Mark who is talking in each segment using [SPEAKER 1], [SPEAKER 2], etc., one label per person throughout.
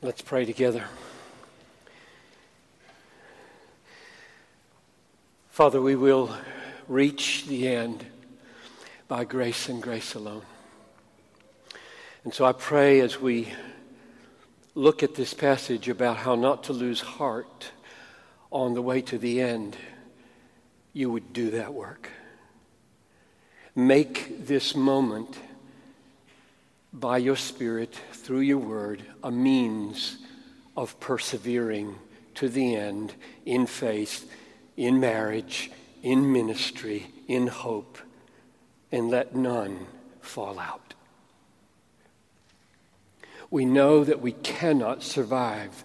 [SPEAKER 1] Let's pray together. Father, we will reach the end by grace and grace alone. And so I pray as we look at this passage about how not to lose heart on the way to the end, you would do that work. Make this moment by your Spirit, through your word, a means of persevering to the end in faith, in marriage, in ministry, in hope, and let none fall out. We know that we cannot survive,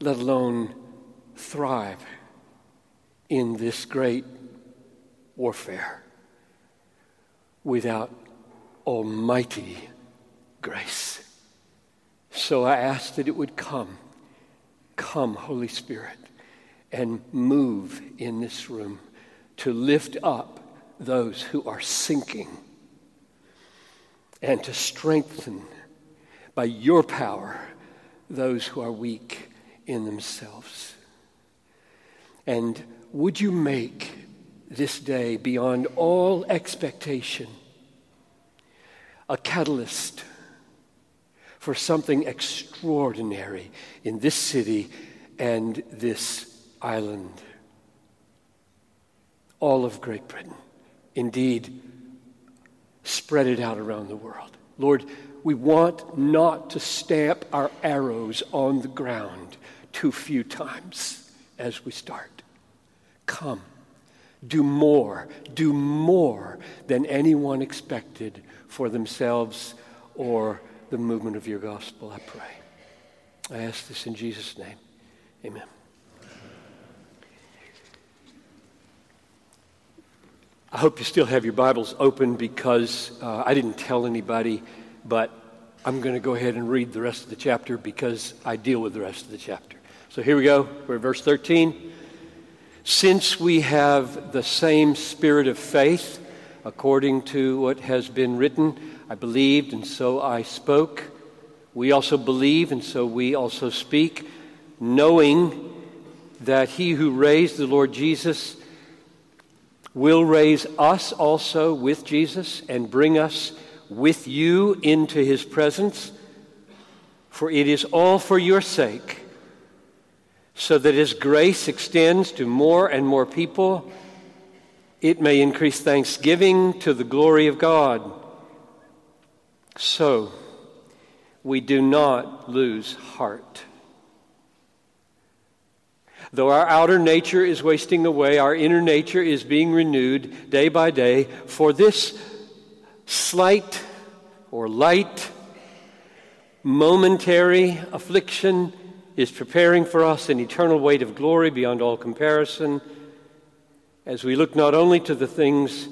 [SPEAKER 1] let alone thrive, in this great warfare without almighty grace. So I ask that it would come. Come, Holy Spirit, and move in this room to lift up those who are sinking and to strengthen by your power those who are weak in themselves. And would you make this day beyond all expectation a catalyst for something extraordinary in this city and this island. All of Great Britain. Indeed, spread it out around the world. Lord, we want not to stamp our arrows on the ground too few times as we start. Come, do more, do more than anyone expected for themselves or the movement of your gospel, I pray. I ask this in Jesus' name. Amen. I hope you still have your Bibles open because uh, I didn't tell anybody, but I'm going to go ahead and read the rest of the chapter because I deal with the rest of the chapter. So here we go. We're at verse 13. Since we have the same spirit of faith, according to what has been written, I believed, and so I spoke. We also believe, and so we also speak, knowing that he who raised the Lord Jesus will raise us also with Jesus and bring us with you into his presence. For it is all for your sake, so that his grace extends to more and more people. It may increase thanksgiving to the glory of God. So, we do not lose heart. Though our outer nature is wasting away, our inner nature is being renewed day by day. For this slight or light, momentary affliction is preparing for us an eternal weight of glory beyond all comparison as we look not only to the things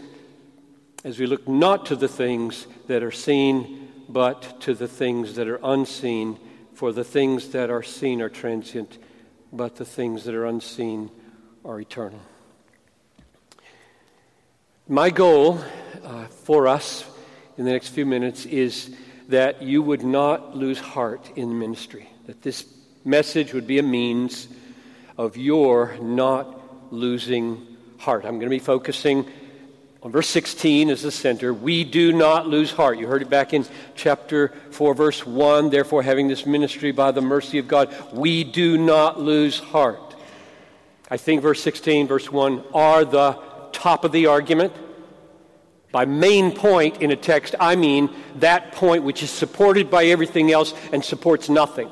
[SPEAKER 1] as we look not to the things that are seen, but to the things that are unseen. For the things that are seen are transient, but the things that are unseen are eternal. My goal uh, for us in the next few minutes is that you would not lose heart in the ministry, that this message would be a means of your not losing heart. I'm going to be focusing on verse 16 is the center. We do not lose heart. You heard it back in chapter 4, verse 1. Therefore, having this ministry by the mercy of God, we do not lose heart. I think verse 16, verse 1 are the top of the argument. By main point in a text, I mean that point which is supported by everything else and supports nothing.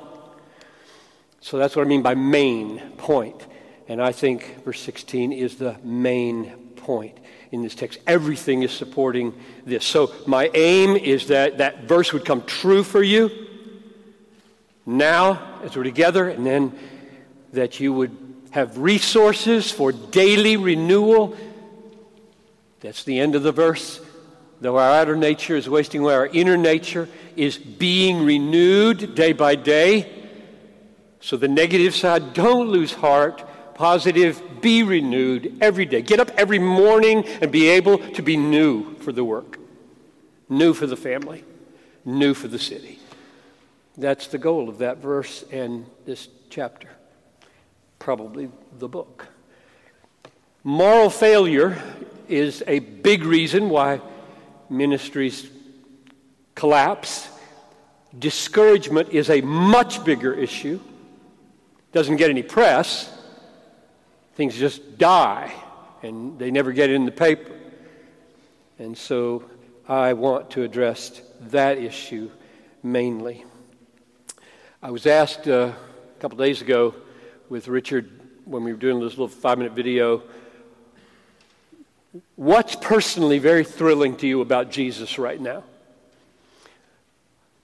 [SPEAKER 1] So that's what I mean by main point. And I think verse 16 is the main point in this text. Everything is supporting this. So my aim is that that verse would come true for you now as we're together, and then that you would have resources for daily renewal. That's the end of the verse. Though our outer nature is wasting away, our inner nature is being renewed day by day. So the negative side, don't lose heart positive, be renewed every day. Get up every morning and be able to be new for the work, new for the family, new for the city. That's the goal of that verse and this chapter, probably the book. Moral failure is a big reason why ministries collapse. Discouragement is a much bigger issue. Doesn't get any press. Things just die and they never get in the paper. And so I want to address that issue mainly. I was asked uh, a couple days ago with Richard when we were doing this little five minute video what's personally very thrilling to you about Jesus right now?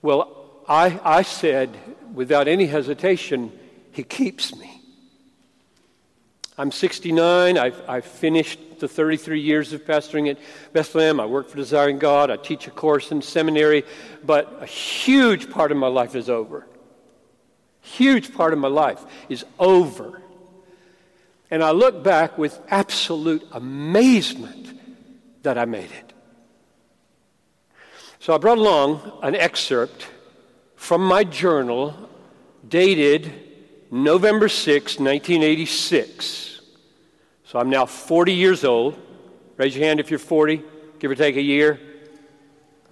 [SPEAKER 1] Well, I, I said without any hesitation, He keeps me. I'm 69. I've, I've finished the 33 years of pastoring at Bethlehem. I work for Desiring God. I teach a course in seminary. But a huge part of my life is over. Huge part of my life is over. And I look back with absolute amazement that I made it. So I brought along an excerpt from my journal dated November 6, 1986. So I'm now 40 years old. Raise your hand if you're 40, give or take a year.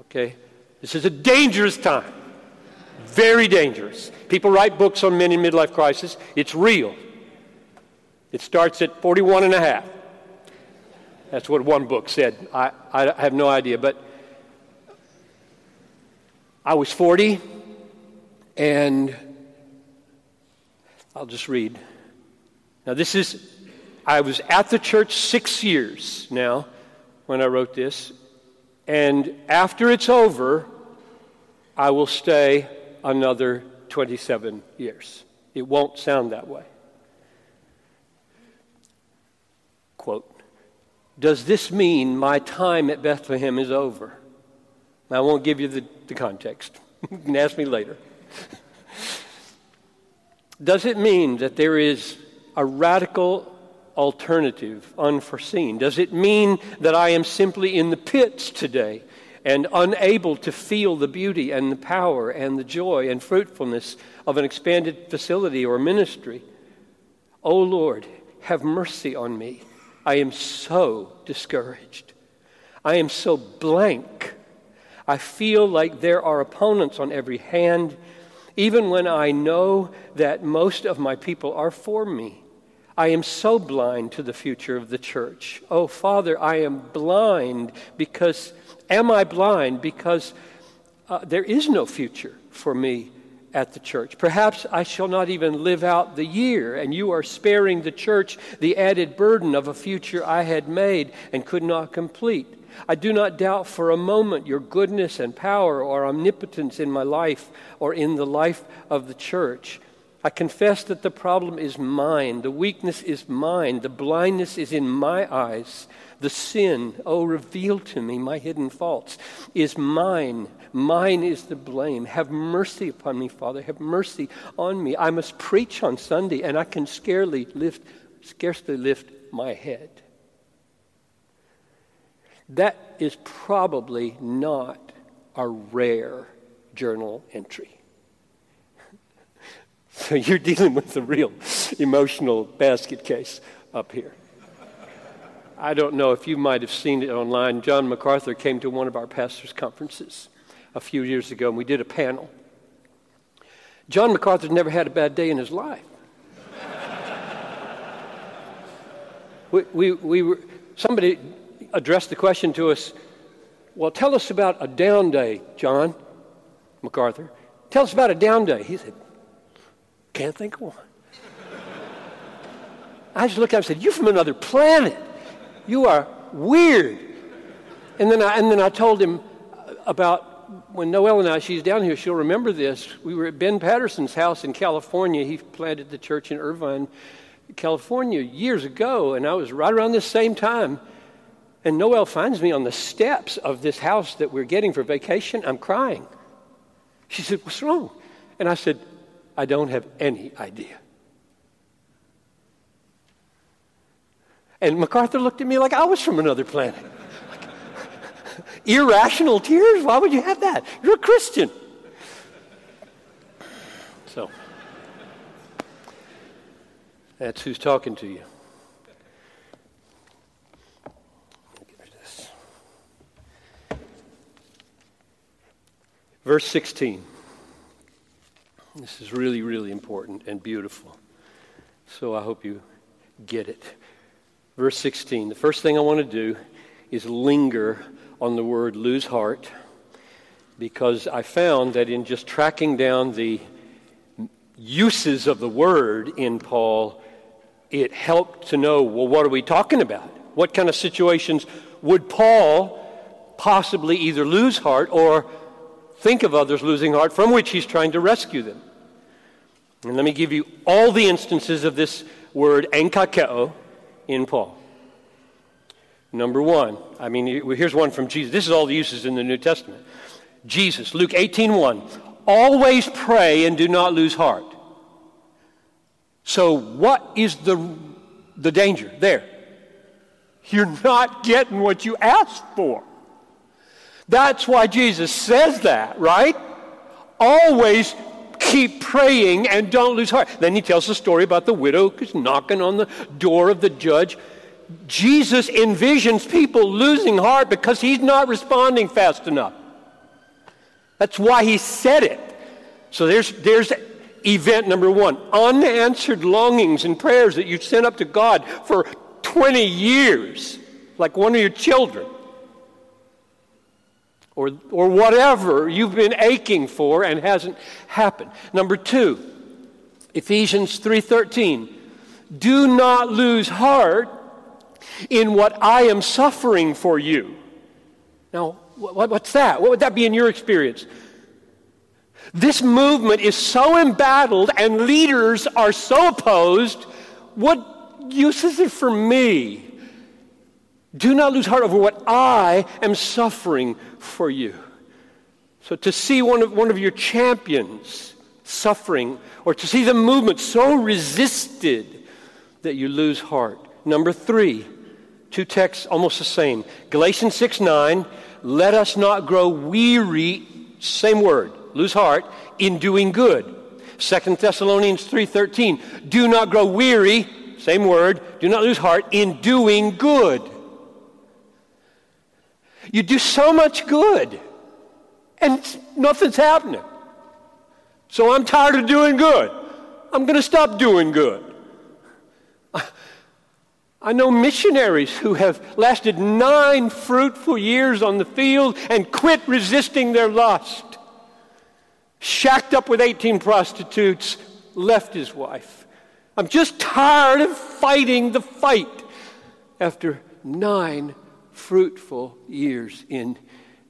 [SPEAKER 1] Okay. This is a dangerous time. Very dangerous. People write books on men in midlife crisis. It's real. It starts at 41 and a half. That's what one book said. I, I have no idea. But I was 40, and I'll just read. Now, this is, I was at the church six years now when I wrote this. And after it's over, I will stay another 27 years. It won't sound that way. Quote, Does this mean my time at Bethlehem is over? I won't give you the, the context. you can ask me later. Does it mean that there is a radical alternative unforeseen? Does it mean that I am simply in the pits today and unable to feel the beauty and the power and the joy and fruitfulness of an expanded facility or ministry? Oh Lord, have mercy on me. I am so discouraged. I am so blank. I feel like there are opponents on every hand, even when I know that most of my people are for me. I am so blind to the future of the church. Oh, Father, I am blind because, am I blind because uh, there is no future for me at the church. Perhaps I shall not even live out the year, and you are sparing the church the added burden of a future I had made and could not complete. I do not doubt for a moment your goodness and power or omnipotence in my life or in the life of the church. I confess that the problem is mine, the weakness is mine, the blindness is in my eyes, the sin, oh, reveal to me my hidden faults, is mine. Mine is the blame. Have mercy upon me, Father. Have mercy on me. I must preach on Sunday, and I can scarcely lift, scarcely lift my head. That is probably not a rare journal entry. so you're dealing with a real emotional basket case up here. I don't know if you might have seen it online. John MacArthur came to one of our pastors' conferences a few years ago, and we did a panel. John MacArthur's never had a bad day in his life. we, we, we were, somebody addressed the question to us well, tell us about a down day, John MacArthur. Tell us about a down day. He said, Can't think of one. I just looked him and said, You're from another planet. You are weird. And then I, and then I told him about when Noël and I, she's down here, she'll remember this. We were at Ben Patterson's house in California. He planted the church in Irvine, California, years ago, and I was right around this same time. And Noël finds me on the steps of this house that we're getting for vacation. I'm crying. She said, What's wrong? And I said, I don't have any idea. And MacArthur looked at me like I was from another planet irrational tears? Why would you have that? You're a Christian. So that's who's talking to you. Verse 16. This is really, really important and beautiful. So I hope you get it. Verse 16. The first thing I want to do is linger on the word lose heart because I found that in just tracking down the uses of the word in Paul, it helped to know well, what are we talking about? What kind of situations would Paul possibly either lose heart or think of others losing heart from which he's trying to rescue them? And let me give you all the instances of this word enkakeo in Paul. Number one, I mean, here's one from Jesus. This is all the uses in the New Testament. Jesus, Luke 18:1. Always pray and do not lose heart. So what is the the danger there? You're not getting what you asked for. That's why Jesus says that, right? Always keep praying and don't lose heart. Then he tells the story about the widow who's knocking on the door of the judge. Jesus envisions people losing heart because he's not responding fast enough. That's why he said it. So there's, there's event number one unanswered longings and prayers that you've sent up to God for 20 years, like one of your children. Or, or whatever you've been aching for and hasn't happened. Number two, Ephesians 3:13. Do not lose heart in what I am suffering for you. Now, what, what's that? What would that be in your experience? This movement is so embattled and leaders are so opposed. What use is it for me? Do not lose heart over what I am suffering for you. So to see one of, one of your champions suffering, or to see the movement so resisted that you lose heart. Number three, two texts almost the same. Galatians 6 9 let us not grow weary, same word, lose heart, in doing good. Second Thessalonians 3:13, do not grow weary, same word, do not lose heart in doing good. You do so much good and nothing's happening. So I'm tired of doing good. I'm going to stop doing good. I know missionaries who have lasted nine fruitful years on the field and quit resisting their lust. Shacked up with 18 prostitutes, left his wife. I'm just tired of fighting the fight after nine fruitful years in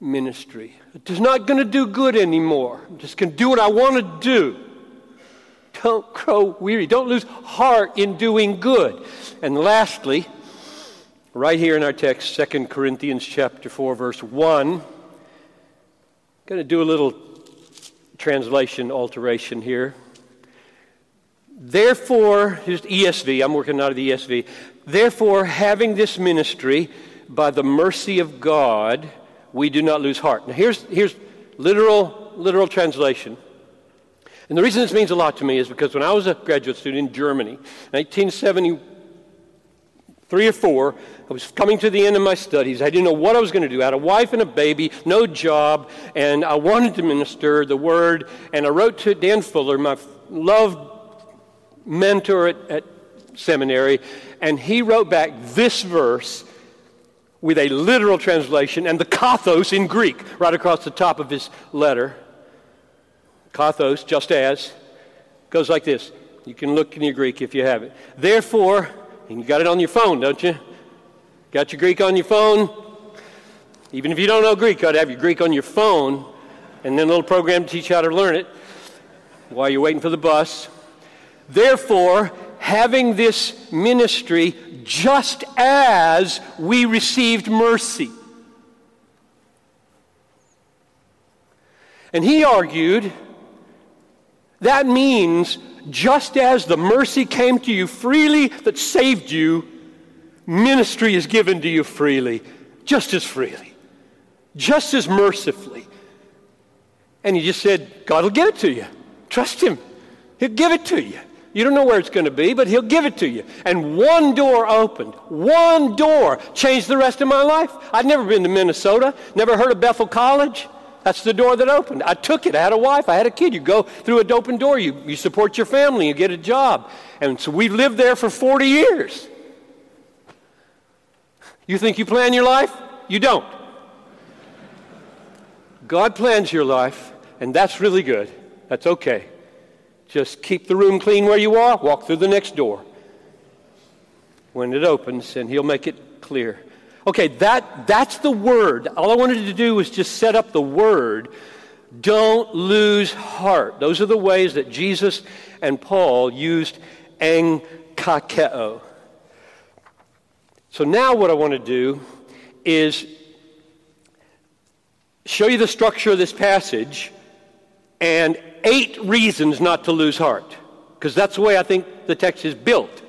[SPEAKER 1] ministry. It's not going to do good anymore. I'm just going to do what I want to do. Don't grow weary. Don't lose heart in doing good. And lastly, right here in our text, 2 Corinthians chapter 4, verse 1, I'm going to do a little translation alteration here. Therefore, here's ESV, I'm working out of the ESV. Therefore, having this ministry, by the mercy of God, we do not lose heart. Now, here's, here's literal, literal translation. And the reason this means a lot to me is because when I was a graduate student in Germany, 1973 or 4, I was coming to the end of my studies. I didn't know what I was going to do. I had a wife and a baby, no job, and I wanted to minister the word. And I wrote to Dan Fuller, my loved mentor at, at seminary, and he wrote back this verse with a literal translation and the kathos in Greek right across the top of his letter. Kathos, just as, goes like this. You can look in your Greek if you have it. Therefore, and you got it on your phone, don't you? Got your Greek on your phone? Even if you don't know Greek, you ought to have your Greek on your phone and then a little program to teach you how to learn it while you're waiting for the bus. Therefore, having this ministry just as we received mercy. And he argued that means just as the mercy came to you freely that saved you, ministry is given to you freely, just as freely, just as mercifully. And he just said, God will get it to you. Trust him. He'll give it to you. You don't know where it's going to be, but He'll give it to you. And one door opened. One door changed the rest of my life. I'd never been to Minnesota, never heard of Bethel College. That's the door that opened. I took it. I had a wife. I had a kid. You go through an open door. You, you support your family. You get a job. And so we lived there for 40 years. You think you plan your life? You don't. God plans your life, and that's really good. That's okay. Just keep the room clean where you are, walk through the next door. When it opens, and He'll make it clear. Okay, that, that's the word. All I wanted to do was just set up the word. Don't lose heart. Those are the ways that Jesus and Paul used enkakeo. So now what I want to do is show you the structure of this passage and eight reasons not to lose heart. Because that's the way I think the text is built.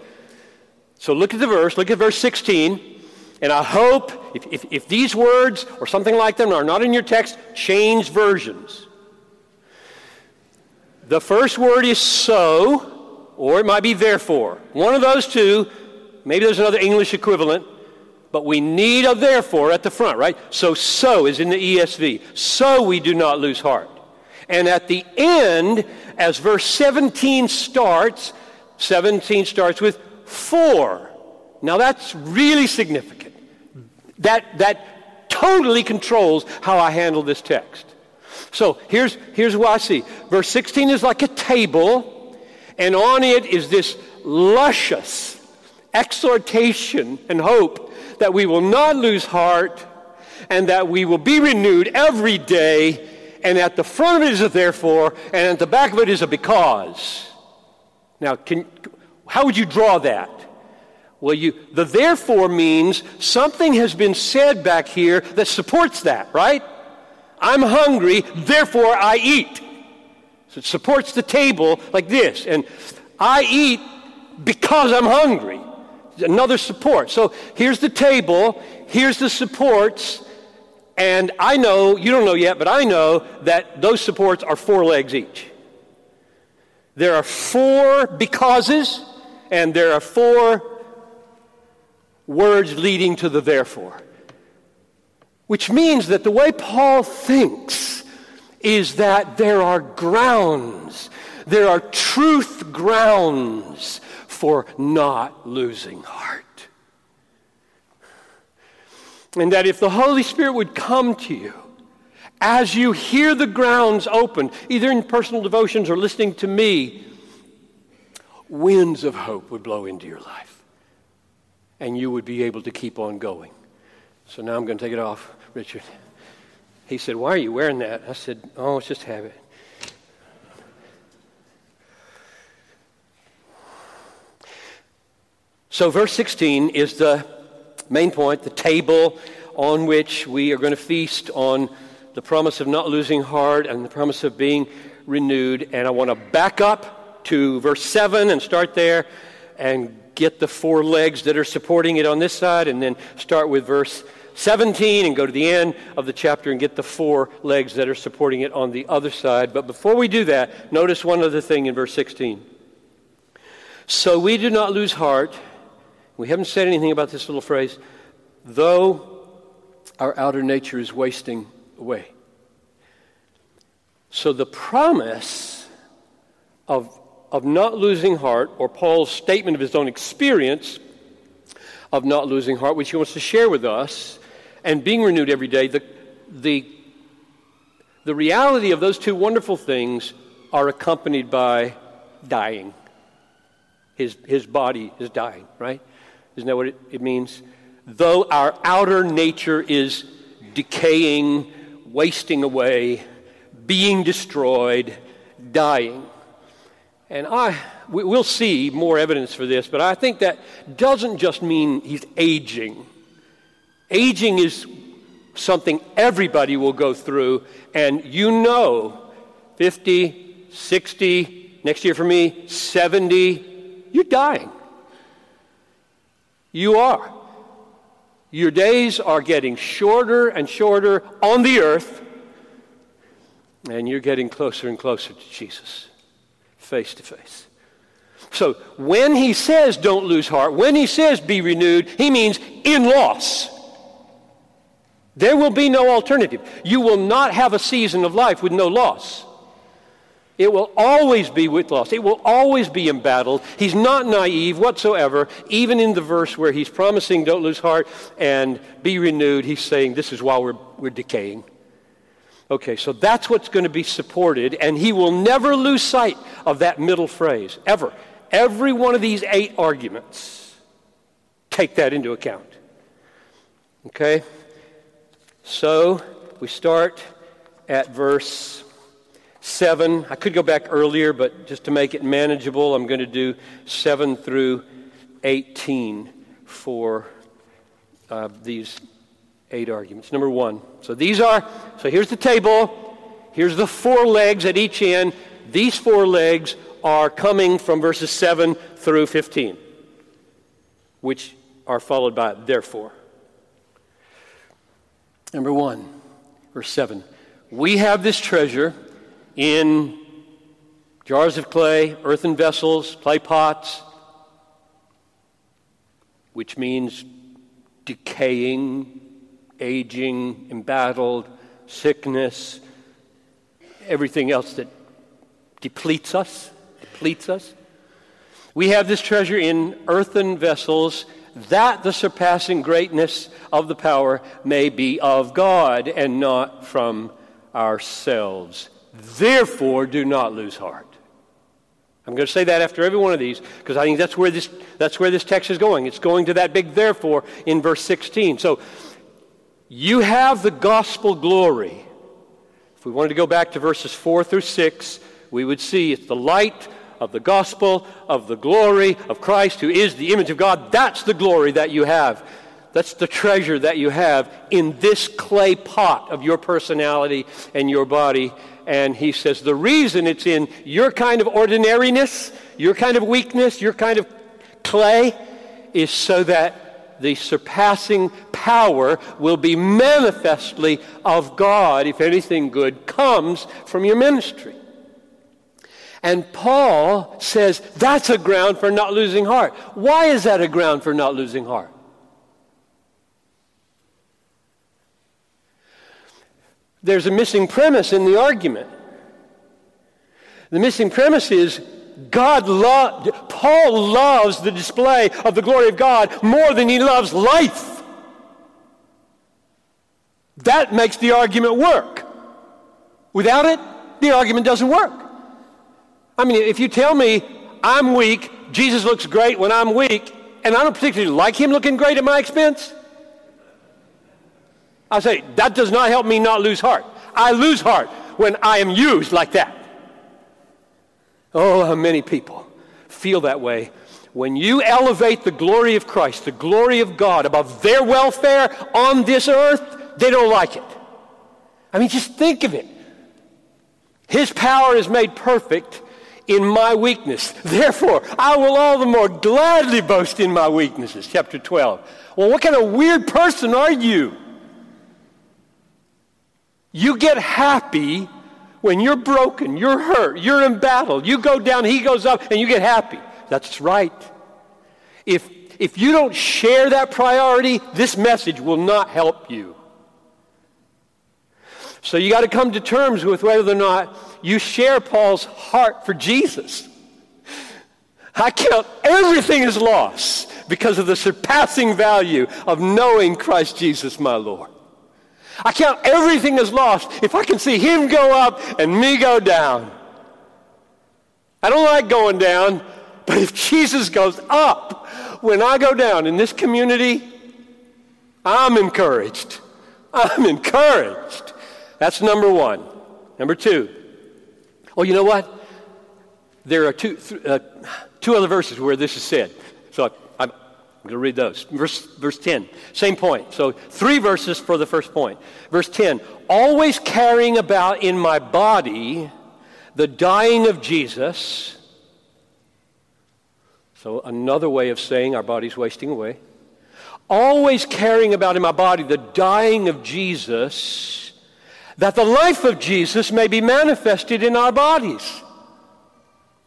[SPEAKER 1] So look at the verse, look at verse 16. And I hope if, if, if, these words or something like them are not in your text, change versions. The first word is so, or it might be therefore. One of those two, maybe there's another English equivalent, but we need a therefore at the front, right? So, so is in the ESV. So we do not lose heart. And at the end, as verse 17 starts, 17 starts with for. Now that's really significant. That, that totally controls how I handle this text. So here's, here's what I see. Verse 16 is like a table, and on it is this luscious exhortation and hope that we will not lose heart and that we will be renewed every day and at the front of it is a therefore, and at the back of it is a because. Now, can, how would you draw that? Well, you, the therefore means something has been said back here that supports that, right? I'm hungry, therefore I eat. So it supports the table like this. And I eat because I'm hungry. Another support. So here's the table, here's the supports, and I know, you don't know yet, but I know that those supports are four legs each. There are four becauses, and there are four words leading to the therefore. Which means that the way Paul thinks is that there are grounds, there are truth grounds for not losing heart. And that if the Holy Spirit would come to you as you hear the grounds open, either in personal devotions or listening to me, winds of hope would blow into your life. And you would be able to keep on going. So now I'm going to take it off, Richard. He said, Why are you wearing that? I said, Oh, it's just habit. So, verse 16 is the main point, the table on which we are going to feast on the promise of not losing heart and the promise of being renewed. And I want to back up to verse 7 and start there and get the four legs that are supporting it on this side, and then start with verse 17 and go to the end of the chapter and get the four legs that are supporting it on the other side. But before we do that, notice one other thing in verse 16. So we do not lose heart we haven't said anything about this little phrase, though our outer nature is wasting away. So the promise of, of not losing heart, or Paul's statement of his own experience of not losing heart, which he wants to share with us, and being renewed every day, the, the, the reality of those two wonderful things are accompanied by dying. His, his body is dying, right? Isn't that what it, it means? Though our outer nature is decaying, wasting away, being destroyed, dying. And I, we'll see more evidence for this, but I think that doesn't just mean he's aging. Aging is something everybody will go through, and you know 50, 60, next year for me, 70, you're dying. You are. Your days are getting shorter and shorter on the earth, and you're getting closer and closer to Jesus. face to face. So when he says don't lose heart, when he says be renewed, he means in loss. There will be no alternative. You will not have a season of life with no loss. It will always be with loss. It will always be embattled. He's not naive whatsoever. Even in the verse where he's promising, don't lose heart and be renewed, he's saying, this is while we're, we're decaying. Okay, so that's what's going to be supported, and he will never lose sight of that middle phrase, ever. Every one of these eight arguments take that into account. Okay? So we start at verse 7. I could go back earlier, but just to make it manageable, I'm going to do 7 through 18 for uh, these eight arguments. Number one. So these are, so here's the table. Here's the four legs at each end. These four legs are coming from verses 7 through 15, which are followed by therefore. Number one, verse 7. We have this treasure in jars of clay, earthen vessels, clay pots, which means decaying, aging, embattled, sickness, everything else that depletes us, depletes us. We have this treasure in earthen vessels that the surpassing greatness of the power may be of God and not from ourselves. Therefore, do not lose heart. I'm going to say that after every one of these because I think that's where this, that's where this text is going. It's going to that big therefore in verse 16. So you have the gospel glory. If we wanted to go back to verses 4 through 6, we would see it's the light of the gospel, of the glory of Christ, who is the image of God. That's the glory that you have. That's the treasure that you have in this clay pot of your personality and your body. And he says the reason it's in your kind of ordinariness, your kind of weakness, your kind of clay, is so that the surpassing power will be manifestly of God if anything good comes from your ministry. And Paul says that's a ground for not losing heart. Why is that a ground for not losing heart? There's a missing premise in the argument. The missing premise is God Paul loves the display of the glory of God more than he loves life. That makes the argument work. Without it, the argument doesn't work. I mean, if you tell me I'm weak, Jesus looks great when I'm weak, and I don't particularly like him looking great at my expense, I say, that does not help me not lose heart. I lose heart when I am used like that. Oh, how many people feel that way. When you elevate the glory of Christ, the glory of God above their welfare on this earth, they don't like it. I mean, just think of it. His power is made perfect in my weakness. Therefore, I will all the more gladly boast in my weaknesses. Chapter 12. Well, what kind of weird person are you? You get happy when you're broken, you're hurt, you're in battle, you go down, he goes up, and you get happy. That's right. If, if you don't share that priority, this message will not help you. So you got to come to terms with whether or not you share Paul's heart for Jesus. I count everything as loss because of the surpassing value of knowing Christ Jesus, my Lord. I count everything as lost if I can see him go up and me go down. I don't like going down, but if Jesus goes up when I go down in this community, I'm encouraged. I'm encouraged. That's number one. Number two. Oh, you know what? There are two, uh, two other verses where this is said. So I'm going to read those. Verse, verse 10, same point. So, three verses for the first point. Verse 10 Always carrying about in my body the dying of Jesus. So, another way of saying our body's wasting away. Always carrying about in my body the dying of Jesus, that the life of Jesus may be manifested in our bodies.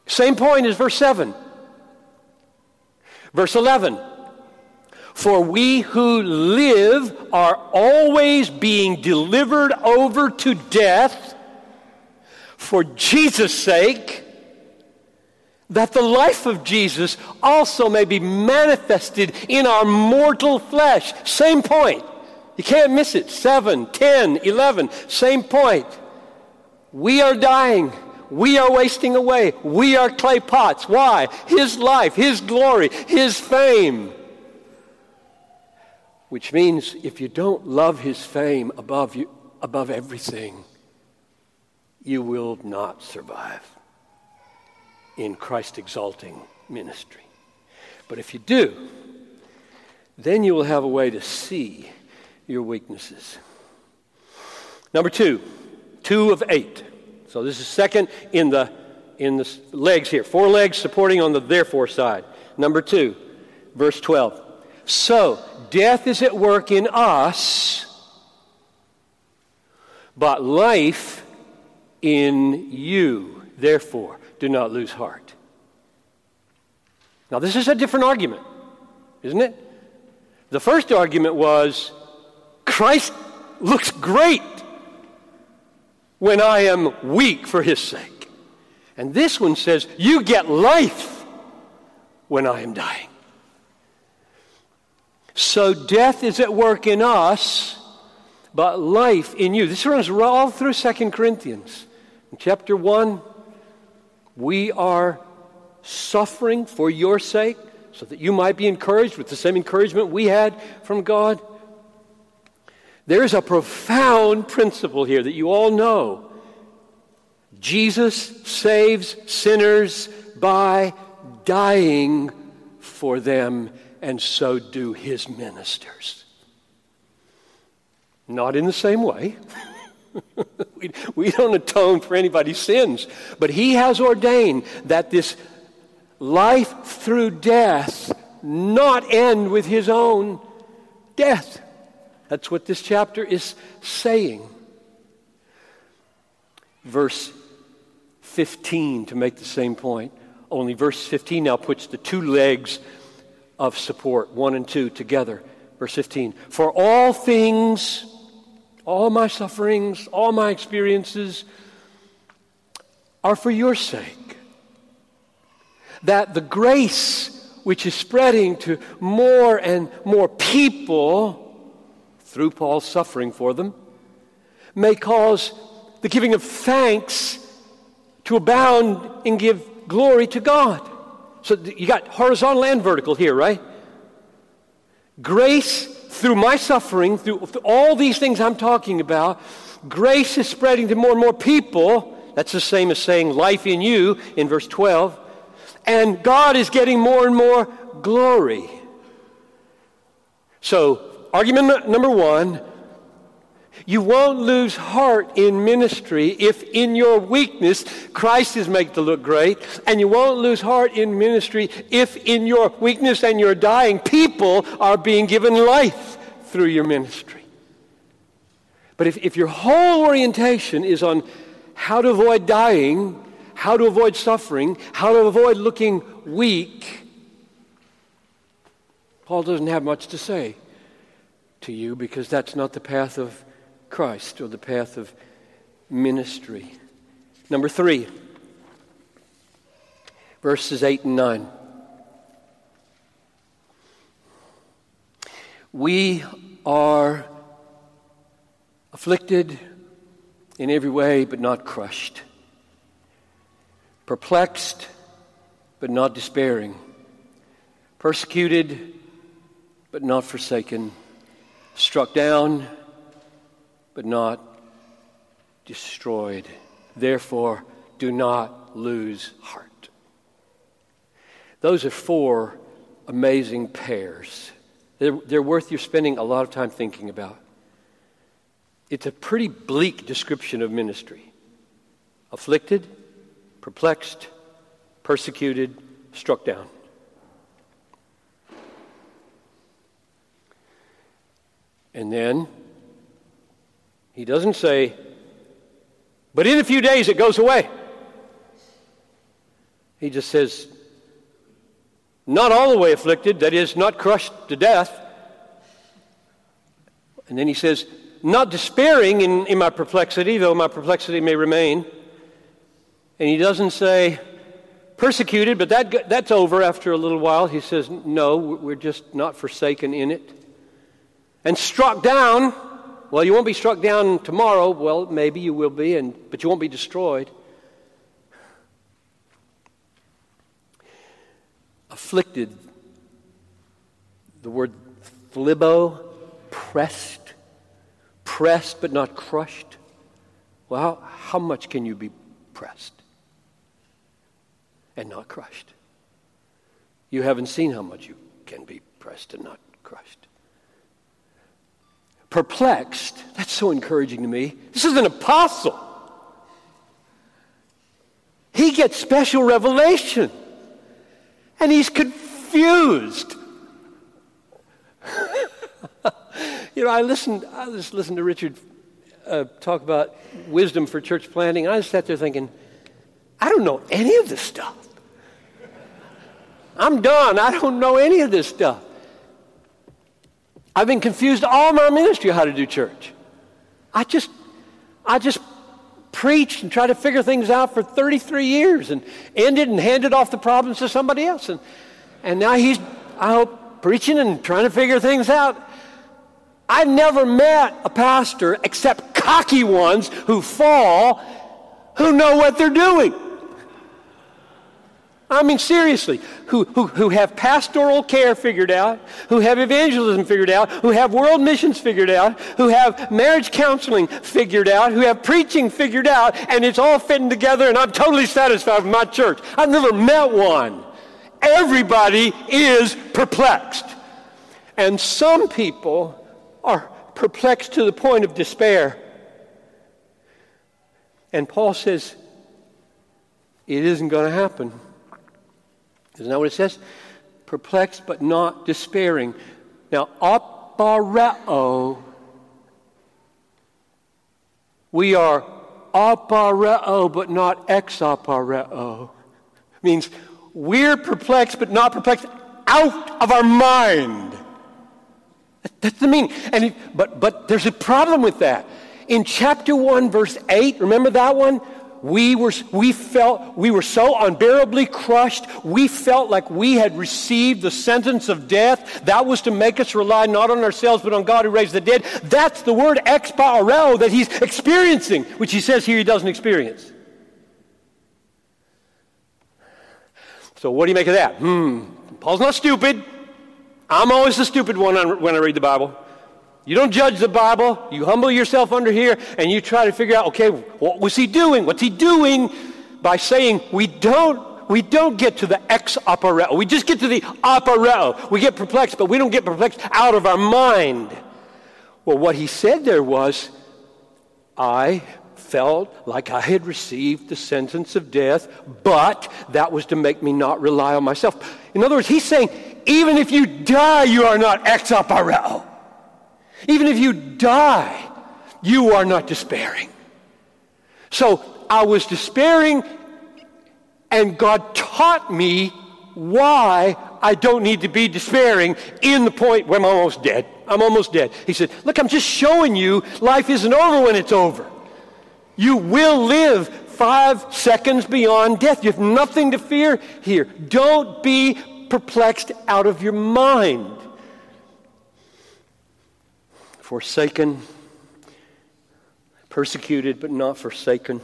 [SPEAKER 1] Same point as verse 7. Verse 11. For we who live are always being delivered over to death for Jesus' sake, that the life of Jesus also may be manifested in our mortal flesh. Same point. You can't miss it. 7, 10, 11, same point. We are dying. We are wasting away. We are clay pots. Why? His life, His glory, His fame. Which means if you don't love his fame above, you, above everything, you will not survive in Christ exalting ministry. But if you do, then you will have a way to see your weaknesses. Number two, two of eight. So this is second in the in the legs here. Four legs supporting on the therefore side. Number two, verse 12. So death is at work in us, but life in you. Therefore, do not lose heart. Now, this is a different argument, isn't it? The first argument was Christ looks great when I am weak for his sake. And this one says, You get life when I am dying. So death is at work in us, but life in you. This runs all through 2 Corinthians. In chapter 1, we are suffering for your sake so that you might be encouraged with the same encouragement we had from God. There is a profound principle here that you all know. Jesus saves sinners by dying for them and so do his ministers. Not in the same way. we, we don't atone for anybody's sins, but he has ordained that this life through death not end with his own death. That's what this chapter is saying. Verse 15 to make the same point. Only verse 15 now puts the two legs of support, 1 and 2 together. Verse 15 For all things, all my sufferings, all my experiences are for your sake. That the grace which is spreading to more and more people through Paul's suffering for them may cause the giving of thanks to abound and give glory to God. So you got horizontal and vertical here, right? Grace through my suffering, through, through all these things I'm talking about, grace is spreading to more and more people. That's the same as saying life in you in verse 12. And God is getting more and more glory. So, argument number one you won't lose heart in ministry if in your weakness Christ is made to look great. And you won't lose heart in ministry if in your weakness and your dying, people are being given life through your ministry. But if, if your whole orientation is on how to avoid dying, how to avoid suffering, how to avoid looking weak, Paul doesn't have much to say to you because that's not the path of Christ or the path of ministry. Number three, verses 8 and 9. We are afflicted in every way, but not crushed, perplexed, but not despairing, persecuted, but not forsaken, struck down but not destroyed. Therefore, do not lose heart. Those are four amazing pairs. They're, they're worth you spending a lot of time thinking about. It's a pretty bleak description of ministry afflicted, perplexed, persecuted, struck down. And then he doesn't say, but in a few days it goes away. He just says, not all the way afflicted, that is, not crushed to death. And then he says, not despairing in, in my perplexity, though my perplexity may remain. And he doesn't say persecuted, but that, that's over after a little while. He says, no, we're just not forsaken in it. And struck down, well, you won't be struck down tomorrow. Well, maybe you will be, and, but you won't be destroyed. afflicted. The word thlibo, pressed, pressed but not crushed. Well, how much can you be pressed and not crushed? You haven't seen how much you can be pressed and not crushed. Perplexed, that's so encouraging to me. This is an apostle. He gets special revelation and he's confused. you know, I listened, I just listened to Richard uh, talk about wisdom for church planting, and I sat there thinking, I don't know any of this stuff. I'm done. I don't know any of this stuff. I've been confused all my ministry how to do church. I just, I just preached and tried to figure things out for 33 years and ended and handed off the problems to somebody else. And, and now he's, I hope, preaching and trying to figure things out. I've never met a pastor except cocky ones who fall who know what they're doing. I mean, seriously, who, who, who have pastoral care figured out, who have evangelism figured out, who have world missions figured out, who have marriage counseling figured out, who have preaching figured out, and it's all fitting together, and I'm totally satisfied with my church. I've never met one. Everybody is perplexed. And some people are perplexed to the point of despair. And Paul says, it isn't going to happen. Isn't that what it says? Perplexed but not despairing. Now, aporeo, we are aporeo but not exaporeo. Means we're perplexed but not perplexed out of our mind. That's the meaning. And but but there's a problem with that. In chapter 1 verse 8, remember that one? We were, we felt, we were so unbearably crushed. We felt like we had received the sentence of death. That was to make us rely not on ourselves, but on God who raised the dead. That's the word exaporeo that he's experiencing, which he says here he doesn't experience. So what do you make of that? Hmm. Paul's not stupid. I'm always the stupid one when I read the Bible. You don't judge the Bible. You humble yourself under here and you try to figure out, okay, what was he doing? What's he doing by saying we don't we don't get to the ex opera. We just get to the aporeo. We get perplexed, but we don't get perplexed out of our mind. Well, what he said there was, I felt like I had received the sentence of death, but that was to make me not rely on myself. In other words, he's saying, even if you die, you are not exaporeo. Even if you die, you are not despairing. So I was despairing, and God taught me why I don't need to be despairing in the point where I'm almost dead. I'm almost dead. He said, Look, I'm just showing you life isn't over when it's over. You will live five seconds beyond death. You have nothing to fear here. Don't be perplexed out of your mind forsaken, persecuted, but not forsaken.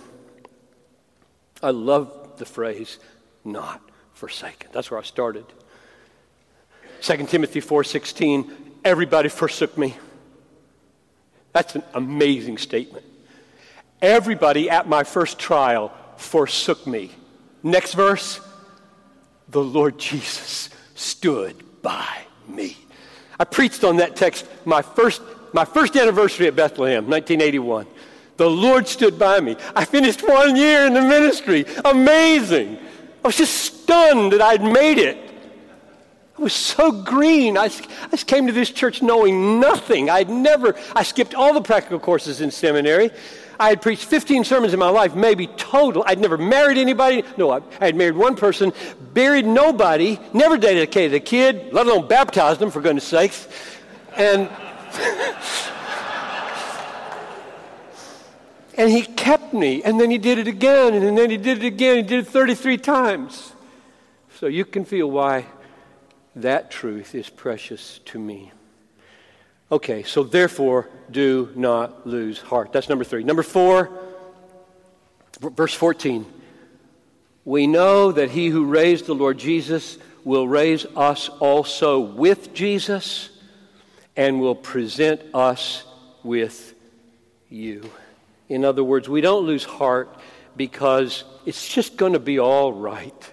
[SPEAKER 1] I love the phrase, not forsaken. That's where I started. 2 Timothy 4:16, everybody forsook me. That's an amazing statement. Everybody at my first trial forsook me. Next verse, the Lord Jesus stood by me. I preached on that text my first my first anniversary at Bethlehem, 1981. The Lord stood by me. I finished one year in the ministry. Amazing. I was just stunned that I'd made it. I was so green. I, I just came to this church knowing nothing. I'd never, I skipped all the practical courses in seminary. I had preached 15 sermons in my life, maybe total. I'd never married anybody. No, I, I had married one person, buried nobody, never dedicated a kid, let alone baptized them, for goodness sakes. And. And he kept me, and then he did it again, and then he did it again. He did it 33 times. So you can feel why that truth is precious to me. Okay, so therefore, do not lose heart. That's number three. Number four, verse 14. We know that he who raised the Lord Jesus will raise us also with Jesus and will present us with you. In other words, we don't lose heart because it's just going to be all right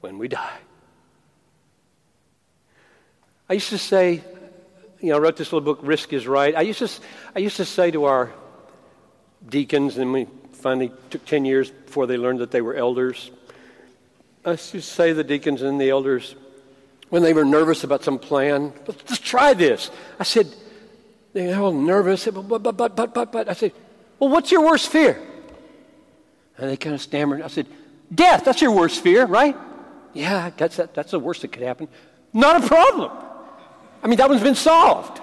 [SPEAKER 1] when we die. I used to say, you know, I wrote this little book, Risk is Right. I used to, I used to say to our deacons, and we finally took 10 years before they learned that they were elders. I used to say to the deacons and the elders, when they were nervous about some plan, let's try this. I said, they're all nervous. But, but, but, but, but, but. I said, well, what's your worst fear? And they kind of stammered. I said, death. That's your worst fear, right? Yeah, that's, that, that's the worst that could happen. Not a problem. I mean, that one's been solved.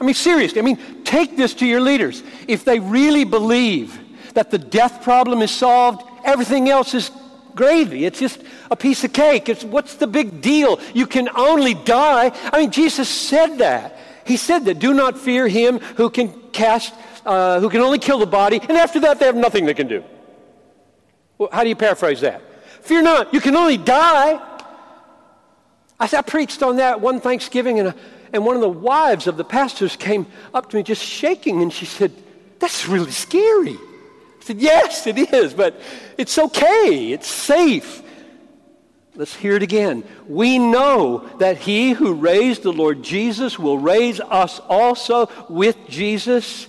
[SPEAKER 1] I mean, seriously, I mean, take this to your leaders. If they really believe that the death problem is solved, everything else is gravy. It's just a piece of cake. It's what's the big deal? You can only die. I mean, Jesus said that. He said that do not fear him who can cast, uh, who can only kill the body, and after that they have nothing they can do. Well, how do you paraphrase that? Fear not, you can only die. I, said, I preached on that one Thanksgiving, and, a, and one of the wives of the pastors came up to me just shaking, and she said, That's really scary. I said, Yes, it is, but it's okay, it's safe. Let's hear it again. We know that he who raised the Lord Jesus will raise us also with Jesus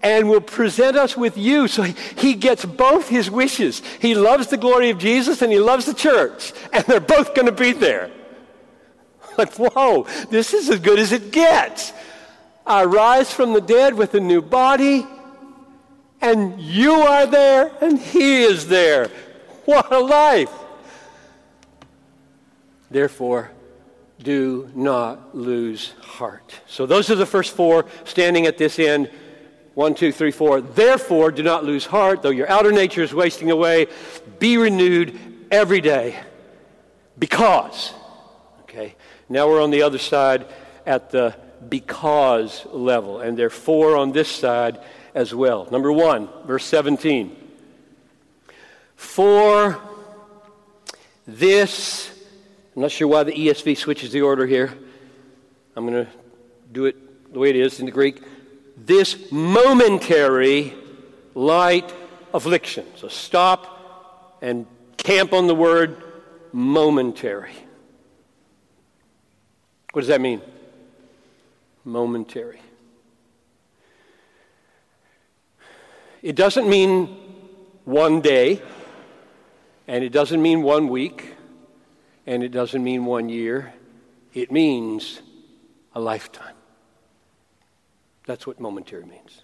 [SPEAKER 1] and will present us with you. So he, gets both his wishes. He loves the glory of Jesus and he loves the church, and they're both going to be there. Like, whoa, this is as good as it gets. I rise from the dead with a new body, and you are there, and he is there. What a life! Therefore, do not lose heart. So, those are the first four standing at this end. One, two, three, four. Therefore, do not lose heart, though your outer nature is wasting away. Be renewed every day. Because. Okay. Now we're on the other side at the because level. And there are four on this side as well. Number one, verse 17. For this, I'm not sure why the ESV switches the order here. I'm going to do it the way it is in the Greek. This momentary light affliction. So stop and camp on the word momentary. What does that mean? Momentary. It doesn't mean one day, and it doesn't mean one week, and it doesn't mean one year. It means a lifetime. That's what momentary means.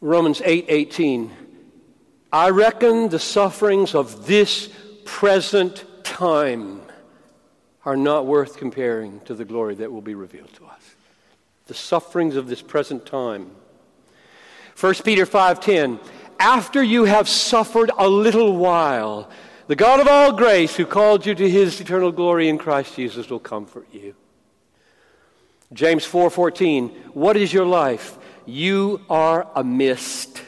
[SPEAKER 1] Romans 8 18. I reckon the sufferings of this present time are not worth comparing to the glory that will be revealed to us. The sufferings of this present time. 1 Peter 5:10 After you have suffered a little while, the God of all grace who called you to his eternal glory in Christ Jesus will comfort you. James 4:14 What is your life? You are a mist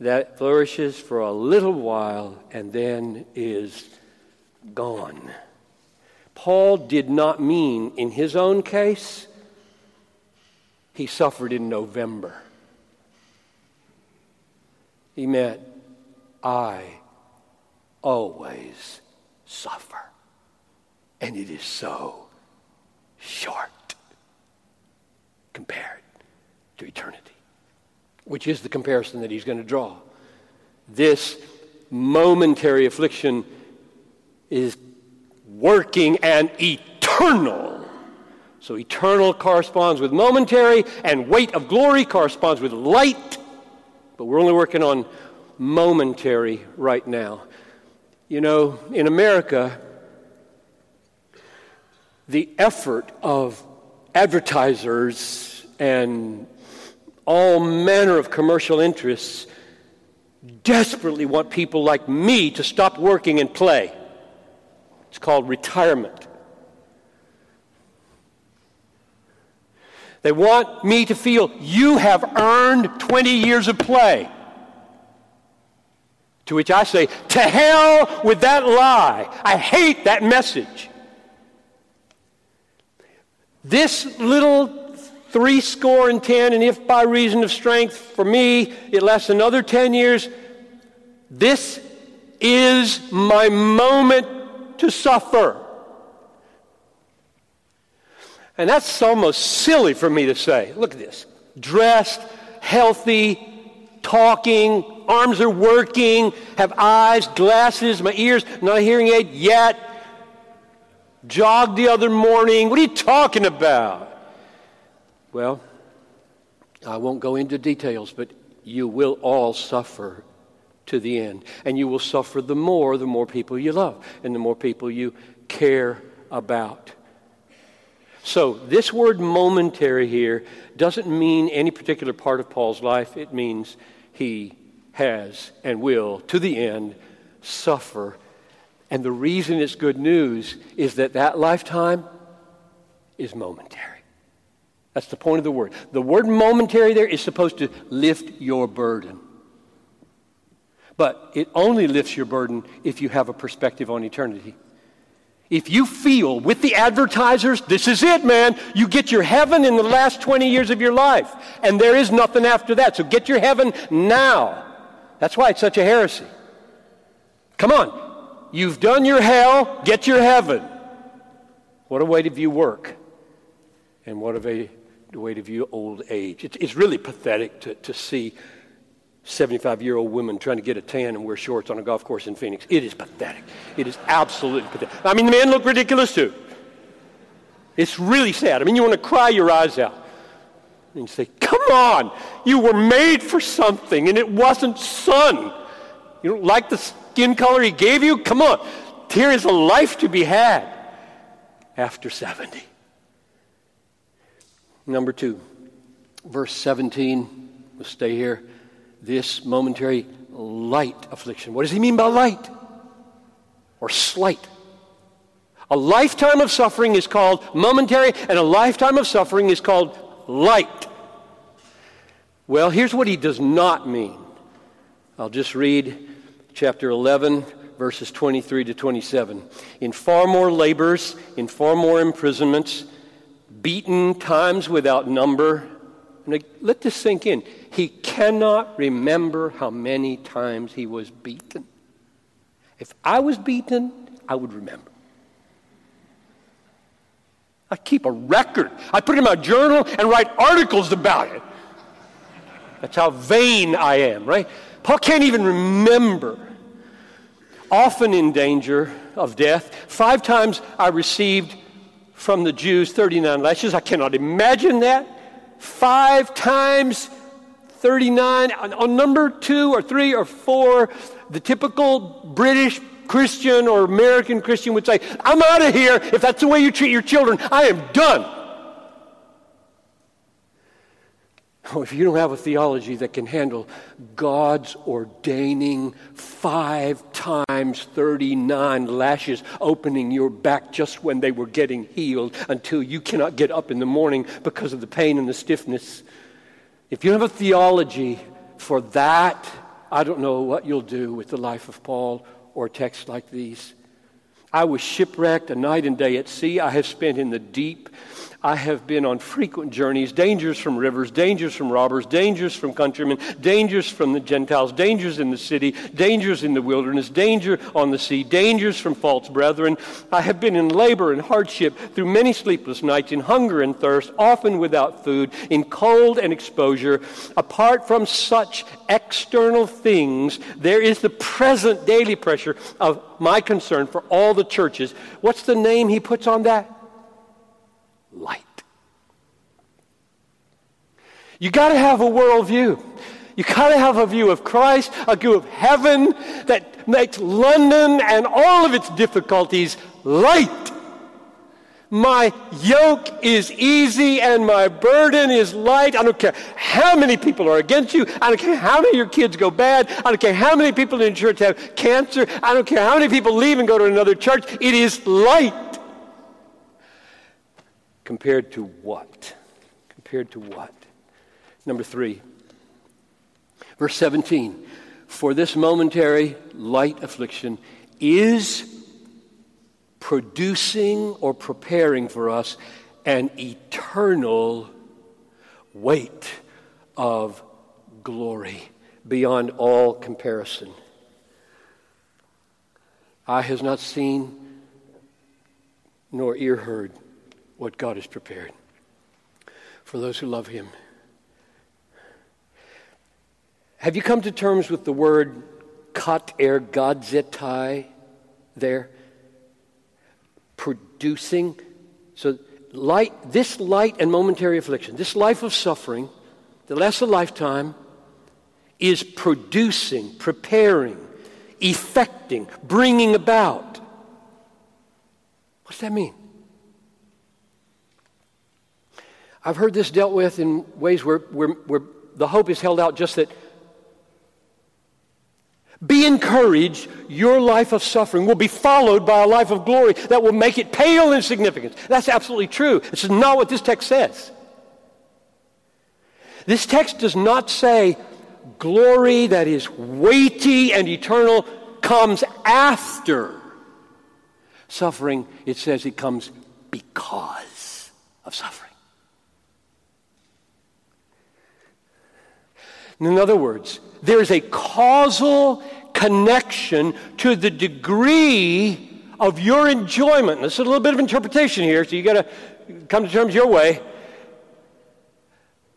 [SPEAKER 1] that flourishes for a little while and then is gone. Paul did not mean, in his own case, he suffered in November. He meant, I always suffer. And it is so short compared to eternity which is the comparison that he's going to draw. This momentary affliction is working and eternal. So eternal corresponds with momentary, and weight of glory corresponds with light. But we're only working on momentary right now. You know, in America, the effort of advertisers and all manner of commercial interests desperately want people like me to stop working and play. It's called retirement. They want me to feel you have earned 20 years of play. To which I say, to hell with that lie. I hate that message. This little three score and ten, and if by reason of strength for me it lasts another ten years, this is my moment to suffer. And that's almost silly for me to say. Look at this dressed, healthy, talking, arms are working, have eyes, glasses, my ears, not a hearing aid yet. Jogged the other morning. What are you talking about? Well, I won't go into details, but you will all suffer to the end. And you will suffer the more, the more people you love, and the more people you care about. So, this word momentary here doesn't mean any particular part of Paul's life. It means he has and will, to the end, suffer and the reason it's good news is that that lifetime is momentary. That's the point of the word. The word momentary there is supposed to lift your burden. But it only lifts your burden if you have a perspective on eternity. If you feel with the advertisers, this is it, man, you get your heaven in the last 20 years of your life, and there is nothing after that. So get your heaven now. That's why it's such a heresy. Come on, You've done your hell, get your heaven. What a way to view work. And what a way to view old age. It's, really pathetic to, to see 75 year old women trying to get a tan and wear shorts on a golf course in Phoenix. It is pathetic. It is absolutely pathetic. I mean, the men look ridiculous too. It's really sad. I mean, you want to cry your eyes out. And you say, Come on, you were made for something and it wasn't sun. You don't like the skin color he gave you? Come on. Here is a life to be had after 70. Number two, verse 17. We'll stay here. This momentary light affliction. What does he mean by light? Or slight? A lifetime of suffering is called momentary, and a lifetime of suffering is called light. Well, here's what he does not mean. I'll just read chapter 11, verses 23 to 27. In far more labors, in far more imprisonments, beaten times without number. And let this sink in. He cannot remember how many times he was beaten. If I was beaten, I would remember. I keep a record. I put it in my journal and write articles about it. That's how vain I am, right? Paul can't even remember. Often in danger of death. Five times I received from the Jews 39 lashes. I cannot imagine that. Five times 39. On number two or three or four, the typical British Christian or American Christian would say, I'm out of here. If that's the way you treat your children, I am done. Oh, if you don't have a theology that can handle God's ordaining five times 39 lashes opening your back just when they were getting healed until you cannot get up in the morning because of the pain and the stiffness, if you have a theology for that, I don't know what you'll do with the life of Paul or texts like these. I was shipwrecked a night and day at sea. I have spent in the deep I have been on frequent journeys, dangers from rivers, dangers from robbers, dangers from countrymen, dangers from the Gentiles, dangers in the city, dangers in the wilderness, danger on the sea, dangers from false brethren. I have been in labor and hardship through many sleepless nights, in hunger and thirst, often without food, in cold and exposure. Apart from such external things, there is the present daily pressure of my concern for all the churches. What's the name he puts on that? Light. You got to have a worldview. You got to have a view of Christ, a view of heaven that makes London and all of its difficulties light. My yoke is easy and my burden is light. I don't care how many people are against you. I don't care how many of your kids go bad. I don't care how many people in church have cancer. I don't care how many people leave and go to another church. It is light. Compared to what? Compared to what? Number three, verse 17. For this momentary light affliction is producing or preparing for us an eternal weight of glory beyond all comparison. Eye has not seen, nor ear heard what God has prepared for those who love Him. Have you come to terms with the word kat er gadzetai there? Producing. So, light, this light and momentary affliction, this life of suffering that lasts a lifetime, is producing, preparing, effecting, bringing about. What's that mean? I've heard this dealt with in ways where, where, where the hope is held out just that be encouraged, your life of suffering will be followed by a life of glory that will make it pale in significance. That's absolutely true. This is not what this text says. This text does not say glory that is weighty and eternal comes after suffering. It says it comes because of suffering. In other words, there's a causal connection to the degree of your enjoyment. This is a little bit of interpretation here, so you got to come to terms your way.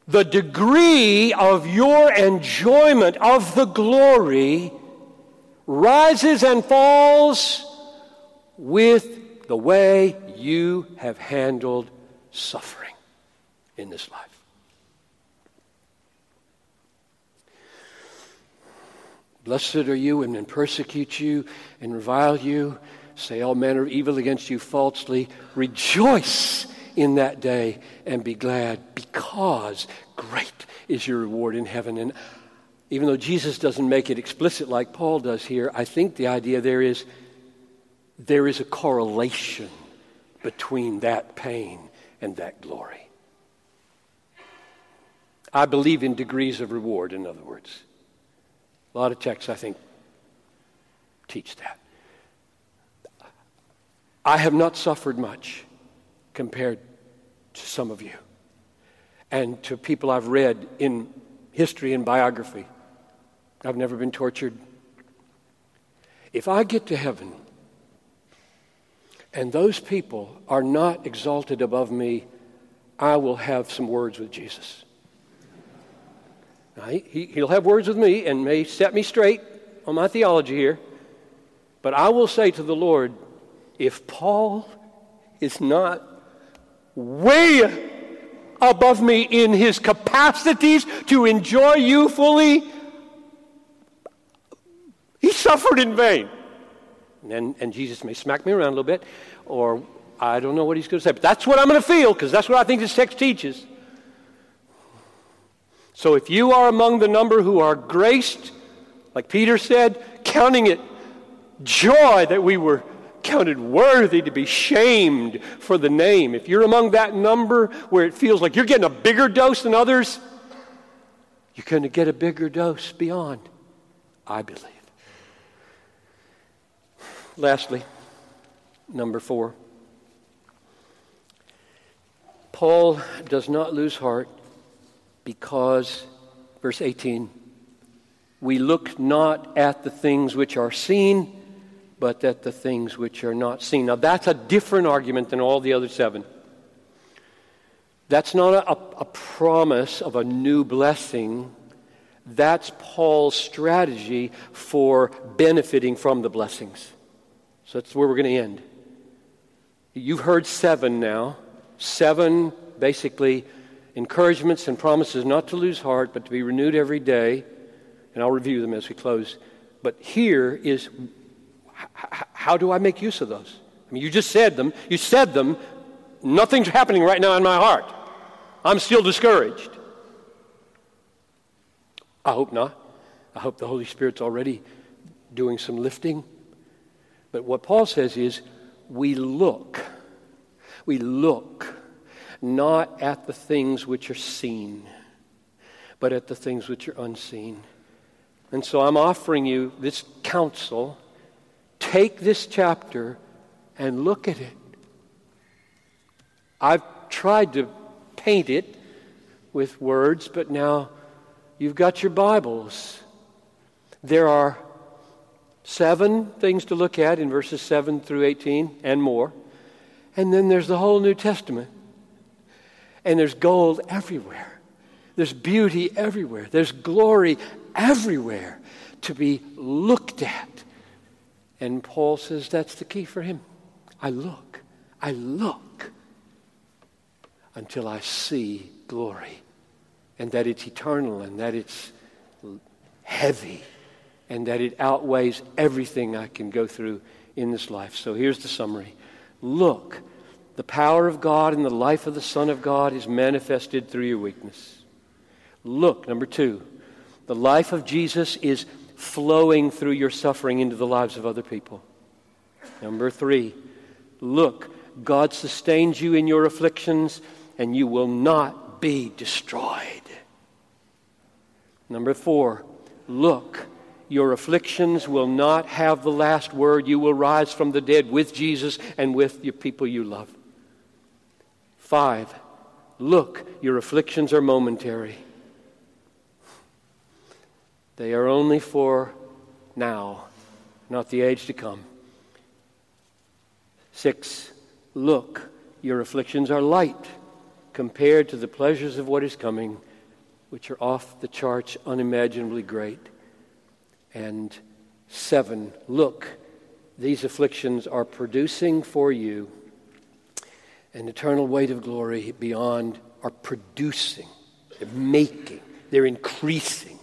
[SPEAKER 1] The degree of your enjoyment of the glory rises and falls with the way you have handled suffering in this life. Blessed are you when men persecute you and revile you, say all manner of evil against you falsely. Rejoice in that day and be glad because great is your reward in heaven. And even though Jesus doesn't make it explicit like Paul does here, I think the idea there is there is a correlation between that pain and that glory. I believe in degrees of reward, in other words. A lot of texts, I think, teach that. I have not suffered much compared to some of you and to people I've read in history and biography. I've never been tortured. If I get to heaven and those people are not exalted above me, I will have some words with Jesus. Now, he, he'll have words with me and may set me straight on my theology here. But I will say to the Lord, if Paul is not way above me in his capacities to enjoy you fully, he suffered in vain. And, and Jesus may smack me around a little bit, or I don't know what he's going to say, but that's what I'm going to feel because that's what I think this text teaches. So if you are among the number who are graced, like Peter said, counting it joy that we were counted worthy to be shamed for the name, if you're among that number where it feels like you're getting a bigger dose than others, you're going to get a bigger dose beyond, I believe. Lastly, number four. Paul does not lose heart because, verse 18, we look not at the things which are seen, but at the things which are not seen. Now, that's a different argument than all the other seven. That's not a, a promise of a new blessing. That's Paul's strategy for benefiting from the blessings. So that's where we're going to end. You've heard seven now. Seven, basically, encouragements and promises not to lose heart, but to be renewed every day. And I'll review them as we close. But here is how do I make use of those? I mean, you just said them. You said them. Nothing's happening right now in my heart. I'm still discouraged. I hope not. I hope the Holy Spirit's already doing some lifting. But what Paul says is we look. We look not at the things which are seen, but at the things which are unseen. And so I'm offering you this counsel. Take this chapter and look at it. I've tried to paint it with words, but now you've got your Bibles. There are seven things to look at in verses 7 through 18 and more. And then there's the whole New Testament. And there's gold everywhere. There's beauty everywhere. There's glory everywhere to be looked at. And Paul says that's the key for him. I look. I look until I see glory and that it's eternal and that it's heavy and that it outweighs everything I can go through in this life. So here's the summary Look, the power of God and the life of the Son of God is manifested through your weakness. Look, number two, the life of Jesus is flowing through your suffering into the lives of other people. Number three, look, God sustains you in your afflictions and you will not be destroyed. Number four, look, your afflictions will not have the last word. You will rise from the dead with Jesus and with your people you love. Five, look, your afflictions are momentary. They are only for now, not the age to come. Six, look, your afflictions are light compared to the pleasures of what is coming, which are off the charts, unimaginably great. And seven, look, these afflictions are producing for you an eternal weight of glory beyond, are producing, they're making, they're increasing.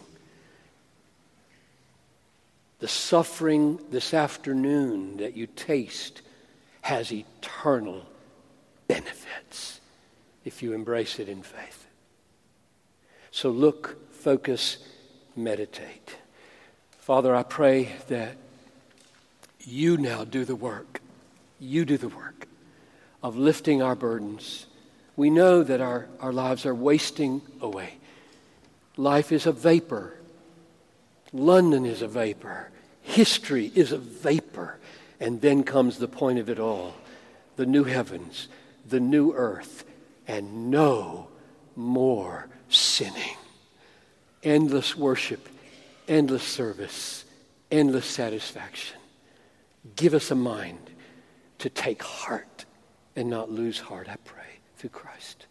[SPEAKER 1] The suffering this afternoon that you taste has eternal benefits if you embrace it in faith. So look, focus, meditate. Father, I pray that you now do the work. You do the work of lifting our burdens. We know that our, our lives are wasting away. Life is a vapor. London is a vapor. History is a vapor. And then comes the point of it all the new heavens, the new earth, and no more sinning. Endless worship, endless service, endless satisfaction. Give us a mind to take heart and not lose heart, I pray, through Christ.